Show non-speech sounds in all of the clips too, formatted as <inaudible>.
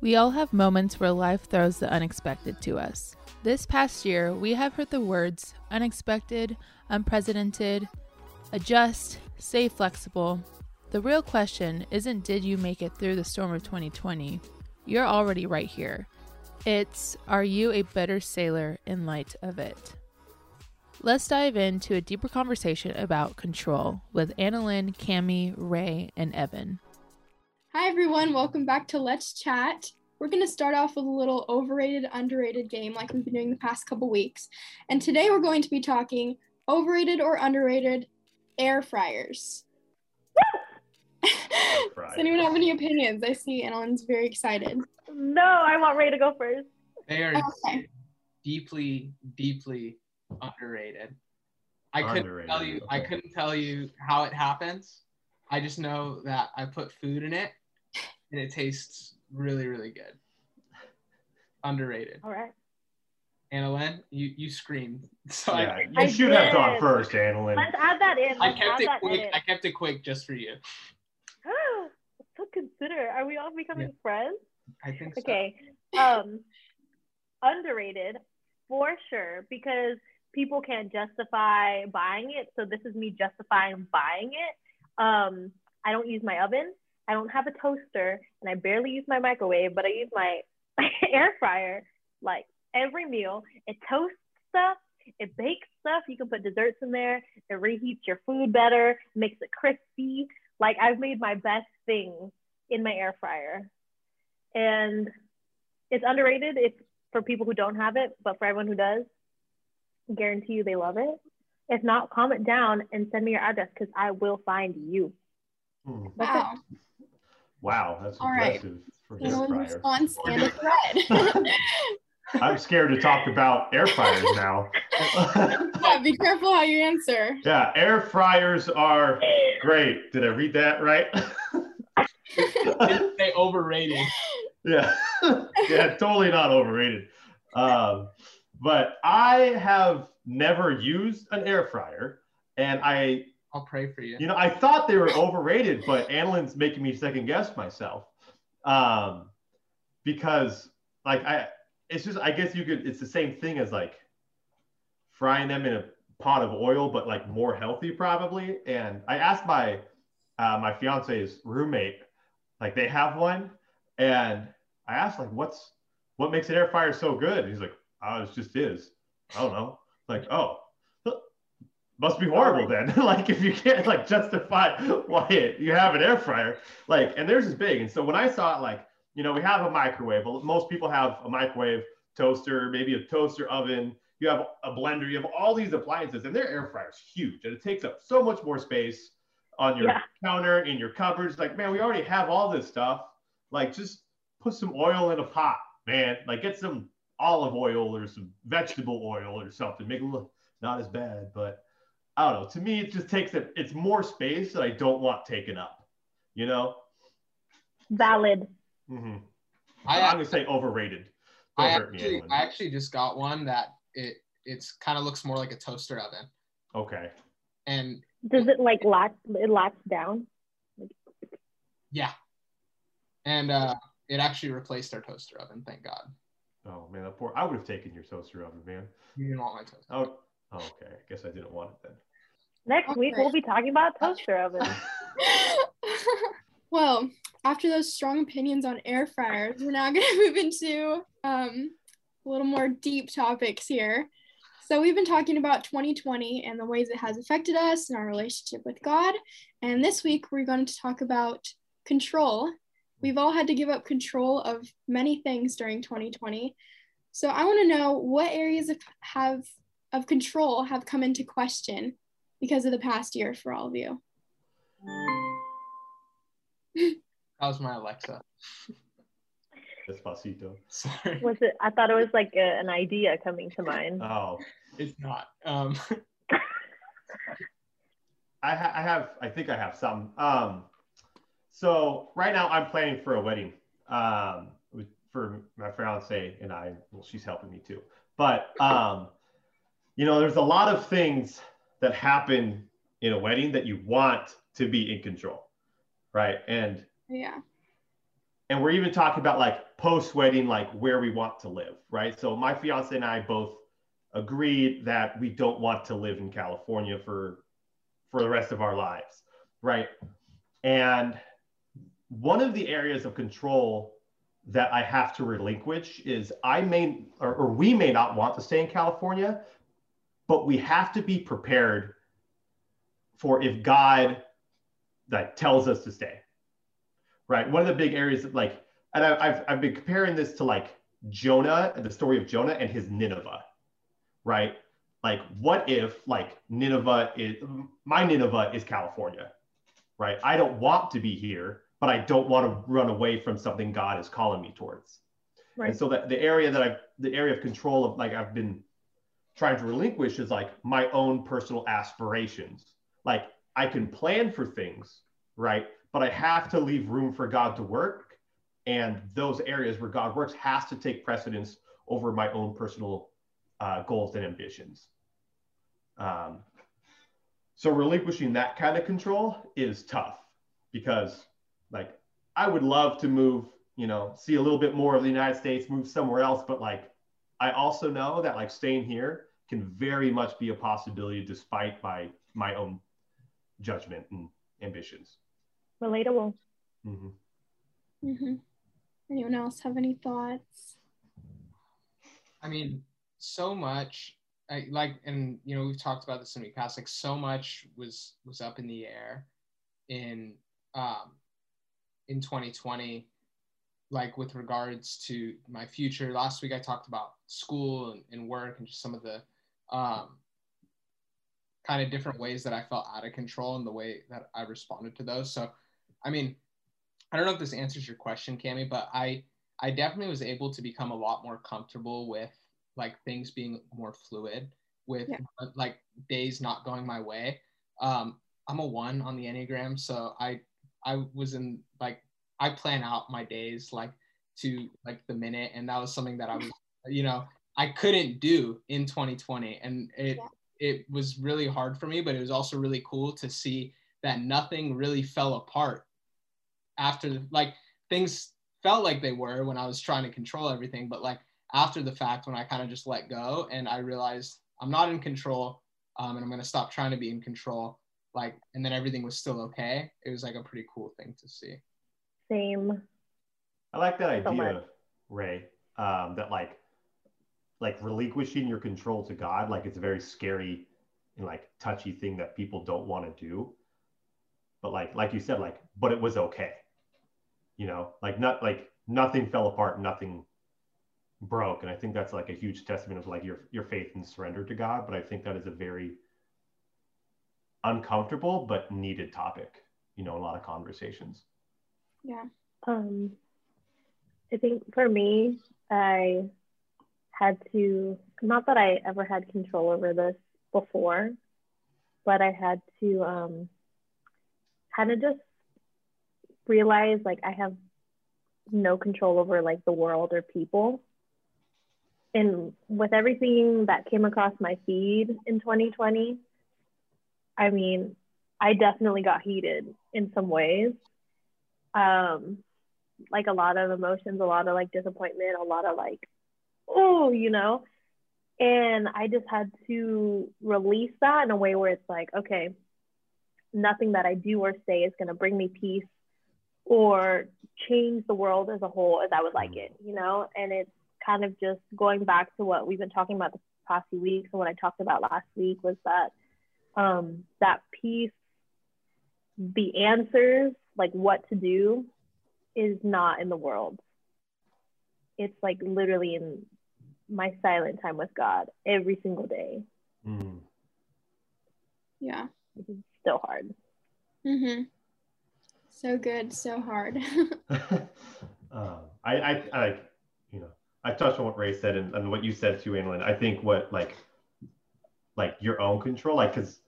We all have moments where life throws the unexpected to us. This past year, we have heard the words unexpected, unprecedented, adjust, stay flexible. The real question isn't did you make it through the storm of 2020? You're already right here. It's are you a better sailor in light of it? Let's dive into a deeper conversation about control with Annalyn, Cami, Ray, and Evan. Hi, everyone. Welcome back to Let's Chat. We're going to start off with a little overrated, underrated game like we've been doing the past couple weeks. And today we're going to be talking overrated or underrated air fryers. <laughs> Does anyone have any opinions? I see Annalyn's very excited. No, I want Ray to go first. They are Okay. deeply, deeply underrated. I couldn't Underrated, tell you. I couldn't tell you how it happens. I just know that I put food in it, and it tastes really, really good. Underrated. All right. Annalyn, you you scremed. <laughs> So Yeah, I, you I should have gone first, Annalyn. Let's add that in. I Let's kept it quick. in. I kept it quick just for you. <gasps> so consider. Are we all becoming friends? I think so. Okay. Um, underrated for sure because people can't justify buying it. So this is me justifying buying it. Um, I don't use my oven. I don't have a toaster, and I barely use my microwave, but I use my <laughs> air fryer like every meal. It toasts stuff. It bakes stuff. You can put desserts in there. It reheats your food better, makes it crispy. Like I've made my best things in my air fryer. And it's underrated It's for people who don't have it, but for everyone who does, guarantee you they love it. If not, comment down and send me your address because I will find you. Hmm. That's Wow. Wow, that's All right. impressive for an air Annalyn's response and a thread. <laughs> I'm scared to talk about air fryers now. <laughs> yeah, be careful how you answer. yeah, air fryers are great. Did I read that right? <laughs> Didn't overrated. yeah, yeah, totally not overrated. Um, but I have never used an air fryer, and I, I'll pray for you. you know, I thought they were overrated, but Annalyn's making me second guess myself, um, because like I, it's just I guess you could. It's the same thing as like frying them in a pot of oil, but like more healthy probably. And I asked my uh, my fiance's roommate, like they have one, and I asked like, what's what makes an air fryer so good? And he's like, oh, it just is. I don't know. Like, oh, must be horrible then. <laughs> like if you can't like justify why it, you have an air fryer, like, and theirs is big. And so when I saw it, like, you know, we have a microwave. but Most people have a microwave, toaster, maybe a toaster oven. You have a blender. You have all these appliances, and their air fryer is huge, and it takes up so much more space on your Yeah. counter in your cupboards. Like, man, we already have all this stuff. Like, just put some oil in a pot, man. Like, get some olive oil or some vegetable oil or something. Make it look not as bad, but I don't know. To me, it just takes it. It's more space that I don't want taken up. You know. Valid. Mm-hmm. I I'm gonna say overrated. Don't I hurt me, actually, Annalyn. I actually just got one that it it's kind of looks more like a toaster oven, Okay. and Does it like latch? It latch down. yeah, and uh, it actually replaced our toaster oven. Thank God. Oh man, that poor. I would have taken your toaster oven, man. You didn't want my toaster. Oh, okay. I guess I didn't want it then. Next week we'll be talking about toaster ovens. <laughs> well, after those strong opinions on air fryers, we're now going <laughs> to move into um, a little more deep topics here. So, we've been talking about 2020 and the ways it has affected us and our relationship with God. And this week, we're going to talk about control. We've all had to give up control of many things during 2020. So, I want to know what areas of, have, of control have come into question because of the past year for all of you. <laughs> How's my Alexa. Despacito. Sorry, Was it? I thought it was like a, an idea coming to mind. Oh, it's not. Um, <laughs> I, ha- I have. I think I have some. Um, so right now I'm planning for a wedding. Um, with, for my fiance and I. Well, she's helping me too. But um, you know, there's a lot of things that happen in a wedding that you want to be in control, right? And Yeah. and we're even talking about like post wedding, like where we want to live, right? So my fiance and I both agreed that we don't want to live in California for for the rest of our lives, right? And one of the areas of control that I have to relinquish is I may or, or we may not want to stay in California, but we have to be prepared for if God like tells us to stay. Right. One of the big areas that like, and I, I've I've been comparing this to like Jonah the story of Jonah and his Nineveh. Right. Like, what if like Nineveh is my Nineveh is California, right? I don't want to be here, but I don't want to run away from something God is calling me towards. Right. And so that the area that I the area of control of like I've been trying to relinquish is like my own personal aspirations. Like I can plan for things, right? But I have to leave room for God to work. And those areas where God works has to take precedence over my own personal uh, goals and ambitions. Um, so relinquishing that kind of control is tough because like I would love to move, you know, see a little bit more of the United States, move somewhere else, but like I also know that like staying here can very much be a possibility despite my my own judgment and ambitions. Relatable. Mm-hmm. Mm-hmm. Anyone else have any thoughts? I mean, so much I, like and you know we've talked about this in the past like so much was was up in the air in um in 2020 like with regards to my future last week i talked about school and, and work and just some of the um kind of different ways that i felt out of control and the way that i responded to those so i mean i don't know if this answers your question cami but i i definitely was able to become a lot more comfortable with like things being more fluid with yeah. Uh, like days not going my way. Um, I'm a one on the Enneagram, so I I was in like I plan out my days like to like the minute, and that was something that I was you know I couldn't do in 2020, and it yeah. it was really hard for me, but it was also really cool to see that nothing really fell apart after like things felt like they were when I was trying to control everything, but like after the fact when I kind of just let go and I realized I'm not in control um, and I'm going to stop trying to be in control. Like, and then everything was still okay. It was like a pretty cool thing to see. Same. I like that idea, so Ray, um, that like, like relinquishing your control to God, like it's a very scary and like touchy thing that people don't want to do. But like, like you said, like, but it was okay. You know, like not like nothing fell apart, nothing broke and i think that's like a huge testament of like your your faith and surrender to god but i think that is a very uncomfortable but needed topic you know a lot of conversations yeah um i think for me i had to not that i ever had control over this before but i had to um kind of just realize like i have no control over like the world or people and with everything that came across my feed in 2020, I mean, I definitely got heated in some ways. Um, like a lot of emotions, a lot of like disappointment, a lot of like, oh, you know. And I just had to release that in a way where it's like, okay, nothing that I do or say is going to bring me peace or change the world as a whole as I would like it, you know? And it's kind of just going back to what we've been talking about the past few weeks and what I talked about last week was that um, that peace, the answers, like what to do, is not in the world. It's like literally in my silent time with God every single day. Mm. Yeah. It's still hard. Mm-hmm. So good, so hard. <laughs> <laughs> um, I, I, I, you know, I touched on what Ray said and, and what you said too, Annalyn. I think what like like your own control, like because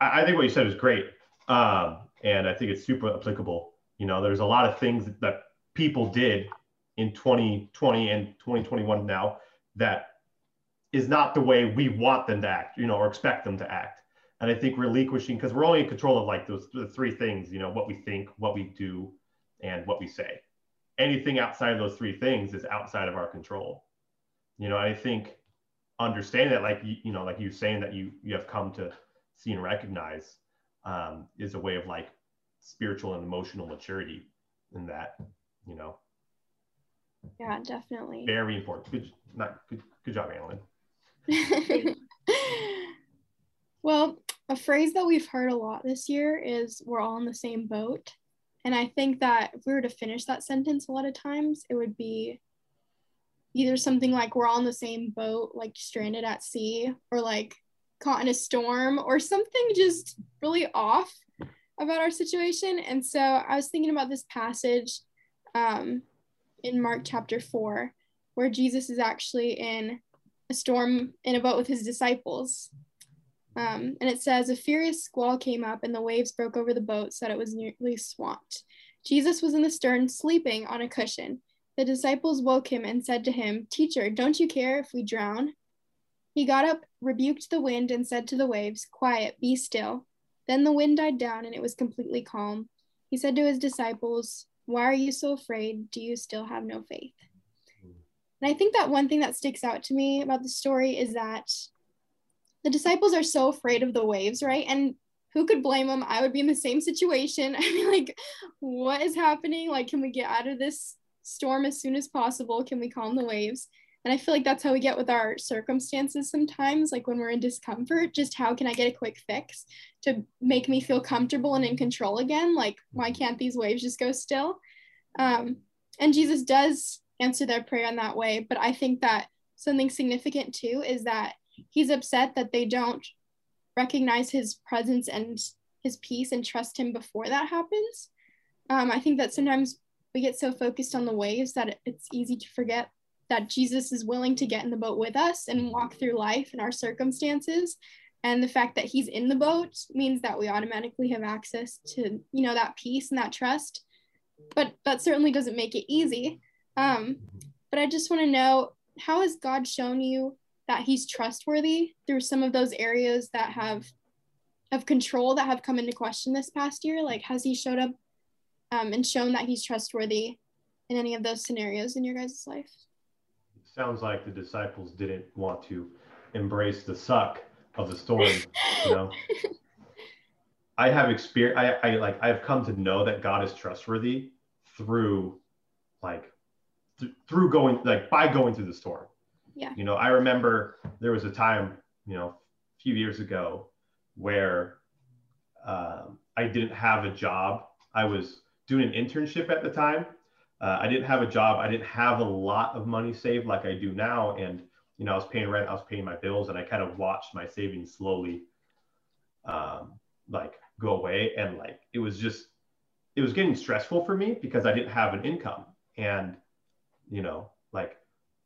I, I, think what you said is great. Um, and I think it's super applicable. You know, there's a lot of things that people did in 2020 and 2021 now that is not the way we want them to act, you know, or expect them to act. And I think relinquishing, because we're only in control of like those the three things, you know, what we think, what we do, and what we say. anything outside of those three things is outside of our control. You know, I think understanding that, like you, you know, like you saying that you you have come to see and recognize, um, is a way of like spiritual and emotional maturity in that. You know. Yeah, definitely. Very important. Good, not good. Good job, Alan. <laughs> well, a phrase that we've heard a lot this year is "we're all in the same boat." And I think that if we were to finish that sentence a lot of times, it would be either something like we're all in the same boat, like stranded at sea, or like caught in a storm, or something just really off about our situation. And so I was thinking about this passage um, in Mark chapter 4, where Jesus is actually in a storm in a boat with his disciples. Um, and it says, A furious squall came up, and the waves broke over the boat so that it was nearly swamped. Jesus was in the stern, sleeping on a cushion. The disciples woke him and said to him, Teacher, don't you care if we drown? He got up, rebuked the wind, and said to the waves, Quiet, be still. Then the wind died down, and it was completely calm. He said to his disciples, Why are you so afraid? Do you still have no faith? And I think that one thing that sticks out to me about the story is that the disciples are so afraid of the waves, right? And who could blame them? I would be in the same situation. <laughs> I mean, like, what is happening? Like, can we get out of this storm as soon as possible? Can we calm the waves? And I feel like that's how we get with our circumstances sometimes, like when we're in discomfort, just how can I get a quick fix to make me feel comfortable and in control again? Like, why can't these waves just go still? Um, and Jesus does answer their prayer in that way. But I think that something significant too is that he's upset that they don't recognize his presence and his peace and trust him before that happens. Um, I think that sometimes we get so focused on the waves that it's easy to forget that Jesus is willing to get in the boat with us and walk through life and our circumstances. And the fact that he's in the boat means that we automatically have access to, you know, that peace and that trust. But that certainly doesn't make it easy. Um, but I just want to know how has God shown you that he's trustworthy through some of those areas that have of control that have come into question this past year? Like, has he showed up um, and shown that he's trustworthy in any of those scenarios in your guys' life? Sounds like the disciples didn't want to embrace the suck of the storm. you know, I have experience. I, I like. I've come to know that God is trustworthy through, like, th- through going like by going through the storm. Yeah. You know, I remember there was a time, you know, a few years ago where um, I didn't have a job. I was doing an internship at the time. Uh, I didn't have a job. I didn't have a lot of money saved like I do now. And, you know, I was paying rent, I was paying my bills, and I kind of watched my savings slowly um, like go away. And like, it was just, it was getting stressful for me because I didn't have an income. And, you know, like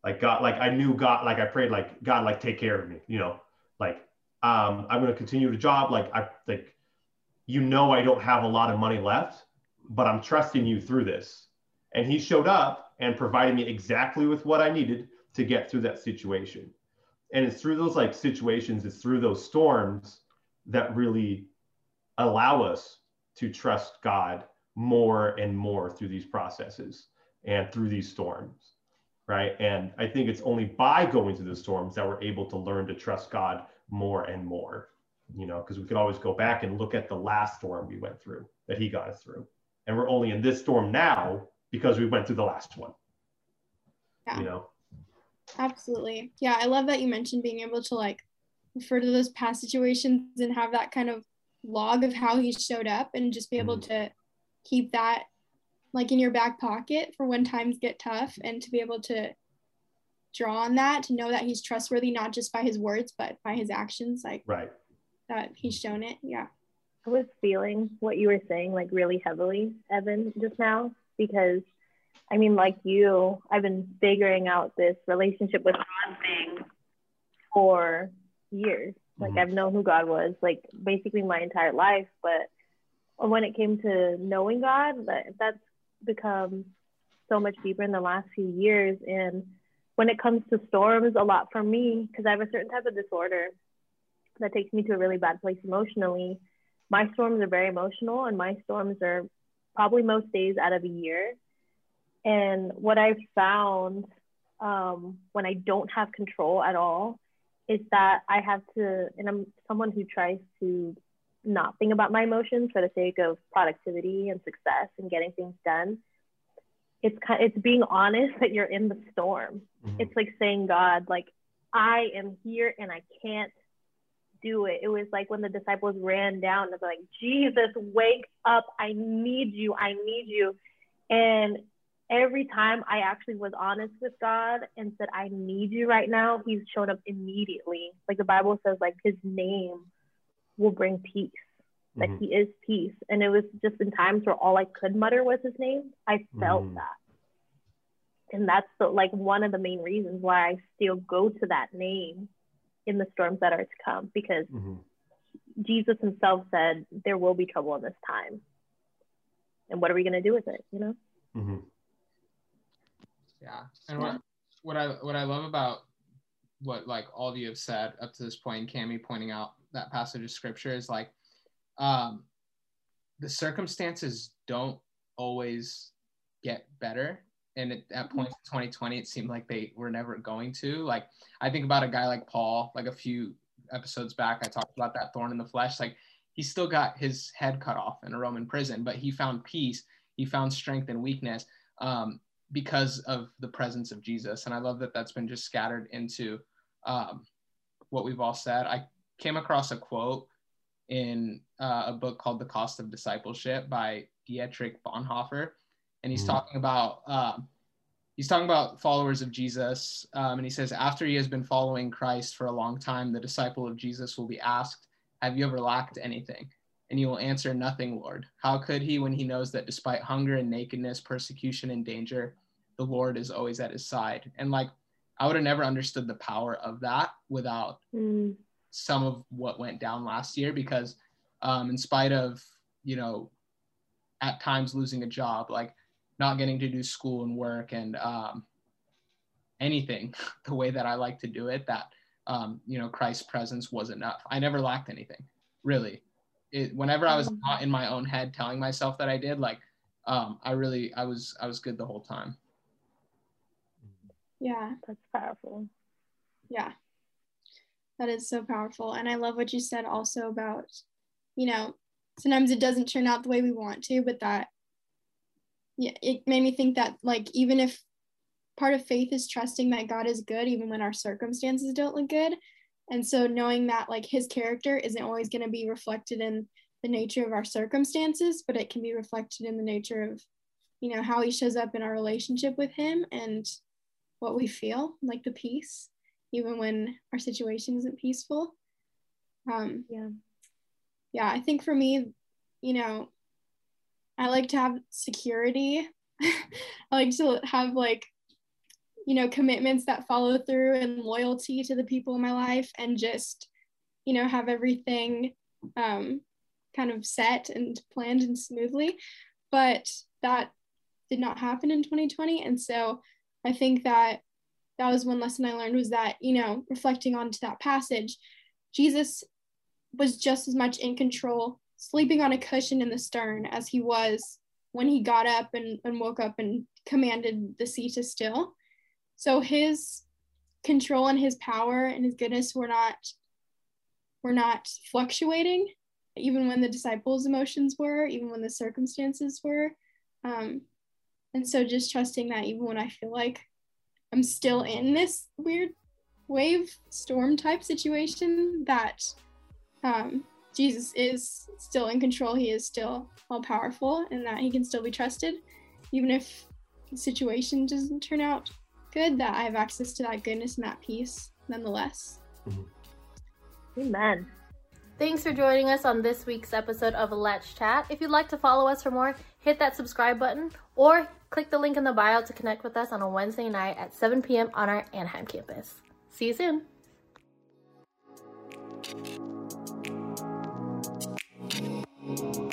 like God, like I knew God, like I prayed, like God, like take care of me, you know, like um, I'm going to continue the job. Like I like, you know, I don't have a lot of money left, but I'm trusting you through this. And he showed up and provided me exactly with what I needed to get through that situation. And it's through those like situations, it's through those storms that really allow us to trust God more and more through these processes and through these storms right? And I think it's only by going through the storms that we're able to learn to trust God more and more, you know, because we could always go back and look at the last storm we went through that He got us through. And we're only in this storm now because we went through the last one. Yeah. You know? Absolutely. Yeah. I love that you mentioned being able to like refer to those past situations and have that kind of log of how he showed up and just be able mm-hmm. to keep that like in your back pocket for when times get tough and to be able to draw on that to know that he's trustworthy not just by his words but by his actions like right that he's shown it yeah i was feeling what you were saying like really heavily evan just now because i mean like you i've been figuring out this relationship with god thing for years like mm-hmm. i've known who god was like basically my entire life but when it came to knowing god that that's become so much deeper in the last few years. And when it comes to storms, a lot for me, because I have a certain type of disorder that takes me to a really bad place emotionally. My storms are very emotional, and my storms are probably most days out of a year. And what I've found um, when I don't have control at all is that I have to, and I'm someone who tries to not think about my emotions for the sake of productivity and success and getting things done. It's kind, it's being honest that you're in the storm. Mm-hmm. It's like saying, God, like I am here and I can't do it. It was like when the disciples ran down, they're like, Jesus, wake up. I need you. I need you. And every time I actually was honest with God and said, I need you right now, he's shown up immediately. Like the Bible says, like his name will bring peace. That mm-hmm. he is peace. And it was just in times where all I could mutter was his name, I felt mm-hmm. that. And that's the, like one of the main reasons why I still go to that name in the storms that are to come because mm-hmm. Jesus himself said there will be trouble in this time. And what are we going to do with it, you know? Mm-hmm. Yeah. And what what I what I love about what like all of you have said up to this point, Cami pointing out that passage of scripture is like um the circumstances don't always get better and at, at points in 2020 it seemed like they were never going to like i think about a guy like paul like a few episodes back i talked about that thorn in the flesh like he still got his head cut off in a roman prison but he found peace he found strength and weakness um, because of the presence of Jesus. And I love that that's been just scattered into um, what we've all said. I came across a quote in uh, a book called The Cost of Discipleship by Dietrich Bonhoeffer. And he's mm. talking about, um, he's talking about followers of Jesus. Um, and he says, after he has been following Christ for a long time, the disciple of Jesus will be asked, have you ever lacked anything? And he will answer, Nothing, Lord. How could he when he knows that despite hunger and nakedness, persecution and danger, the Lord is always at his side? And like, I would have never understood the power of that without mm. some of what went down last year because, um, in spite of, you know, at times losing a job, like not getting to do school and work and um, anything <laughs> the way that I like to do it, that, um, you know, Christ's presence was enough. I never lacked anything, really it, whenever I was not in my own head telling myself that I did, like, um, I really, I was, I was good the whole time. Yeah, that's powerful. Yeah, that is so powerful. And I love what you said also about, you know, sometimes it doesn't turn out the way we want to, but that, yeah, it made me think that, like, even if part of faith is trusting that God is good, even when our circumstances don't look good, and so knowing that like his character isn't always going to be reflected in the nature of our circumstances but it can be reflected in the nature of you know how he shows up in our relationship with him and what we feel like the peace even when our situation isn't peaceful. Um yeah. yeah i think for me you know i like to have security. <laughs> I like to have like you know commitments that follow through and loyalty to the people in my life and just you know have everything um, kind of set and planned and smoothly. But that did not happen in 2020 and so i think that that was one lesson i learned was that you know reflecting onto that passage jesus was just as much in control sleeping on a cushion in the stern as he was when he got up and, and woke up and commanded the sea to still so his control and his power and his goodness were not were not fluctuating, even when the disciples' emotions were, even when the circumstances were. Um, and so just trusting that even when I feel like I'm still in this weird wave storm type situation, that um, Jesus is still in control. He is still all powerful and that he can still be trusted, even if the situation doesn't turn out good that I have access to that goodness and that peace nonetheless. Mm-hmm. Amen. Thanks for joining us on this week's episode of Let's Chat. If you'd like to follow us for more, hit that subscribe button or click the link in the bio to connect with us on a Wednesday night at 7 p.m. on our Anaheim campus. See you soon. Thank you.